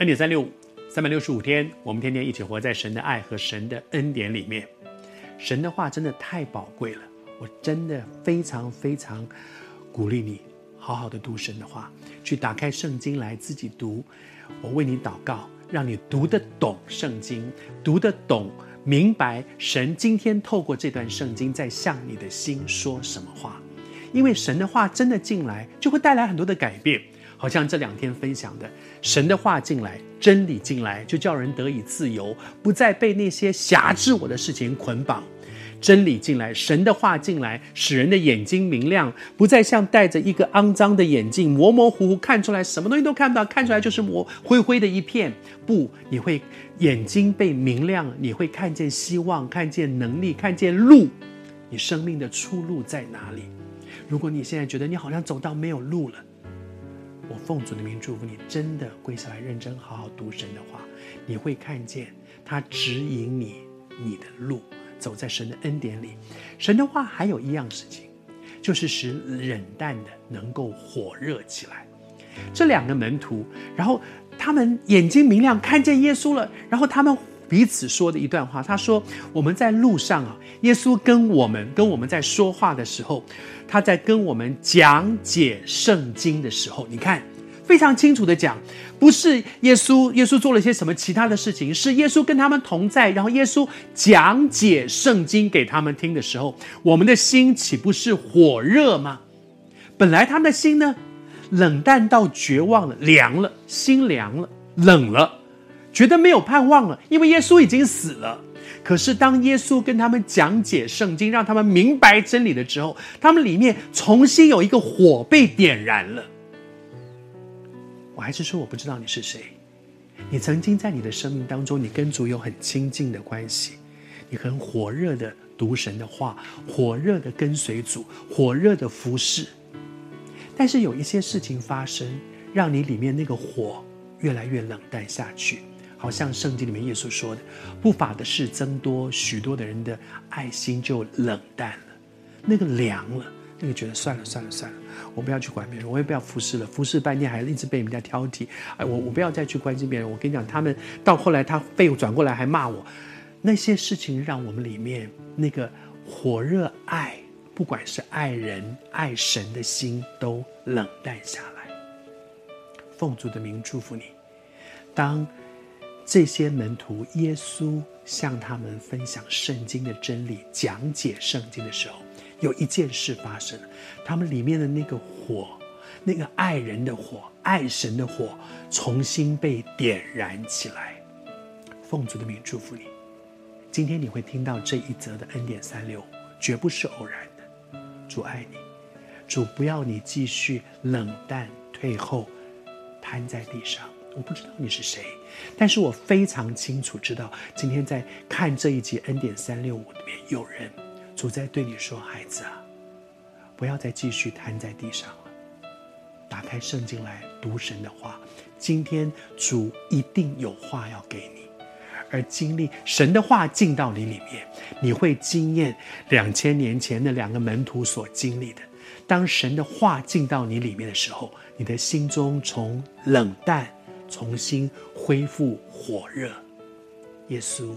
恩典三六五，三百六十五天，我们天天一起活在神的爱和神的恩典里面。神的话真的太宝贵了，我真的非常非常鼓励你，好好的读神的话，去打开圣经来自己读。我为你祷告，让你读得懂圣经，读得懂。明白神今天透过这段圣经在向你的心说什么话，因为神的话真的进来，就会带来很多的改变。好像这两天分享的，神的话进来，真理进来，就叫人得以自由，不再被那些辖制我的事情捆绑。真理进来，神的话进来，使人的眼睛明亮，不再像戴着一个肮脏的眼镜，模模糊糊看出来什么东西都看不到，看出来就是模灰灰的一片。不，你会眼睛被明亮，你会看见希望，看见能力，看见路。你生命的出路在哪里？如果你现在觉得你好像走到没有路了，奉主的名祝福你，真的跪下来认真好好读神的话，你会看见他指引你你的路。走在神的恩典里，神的话还有一样事情，就是使冷淡的能够火热起来。这两个门徒，然后他们眼睛明亮，看见耶稣了，然后他们彼此说的一段话，他说：“我们在路上啊，耶稣跟我们跟我们在说话的时候，他在跟我们讲解圣经的时候，你看。”非常清楚的讲，不是耶稣，耶稣做了些什么其他的事情，是耶稣跟他们同在，然后耶稣讲解圣经给他们听的时候，我们的心岂不是火热吗？本来他们的心呢，冷淡到绝望了，凉了，心凉了，冷了，觉得没有盼望了，因为耶稣已经死了。可是当耶稣跟他们讲解圣经，让他们明白真理的时候，他们里面重新有一个火被点燃了。我还是说，我不知道你是谁。你曾经在你的生命当中，你跟主有很亲近的关系，你很火热的读神的话，火热的跟随主，火热的服侍。但是有一些事情发生，让你里面那个火越来越冷淡下去，好像圣经里面耶稣说的：“不法的事增多，许多的人的爱心就冷淡了，那个凉了。”那个觉得算了算了算了，我不要去管别人，我也不要服侍了，服侍半天还一直被人家挑剔，哎，我我不要再去关心别人。我跟你讲，他们到后来他背转过来还骂我，那些事情让我们里面那个火热爱，不管是爱人爱神的心都冷淡下来。奉主的名祝福你，当这些门徒耶稣向他们分享圣经的真理，讲解圣经的时候。有一件事发生，他们里面的那个火，那个爱人的火、爱神的火，重新被点燃起来。奉主的名祝福你，今天你会听到这一则的恩典三六，绝不是偶然的。主爱你，主不要你继续冷淡退后，瘫在地上。我不知道你是谁，但是我非常清楚知道，今天在看这一集恩典三六五里面有人。主在对你说：“孩子啊，不要再继续瘫在地上了，打开圣经来读神的话。今天主一定有话要给你，而经历神的话进到你里面，你会经验两千年前那两个门徒所经历的。当神的话进到你里面的时候，你的心中从冷淡重新恢复火热。耶稣。”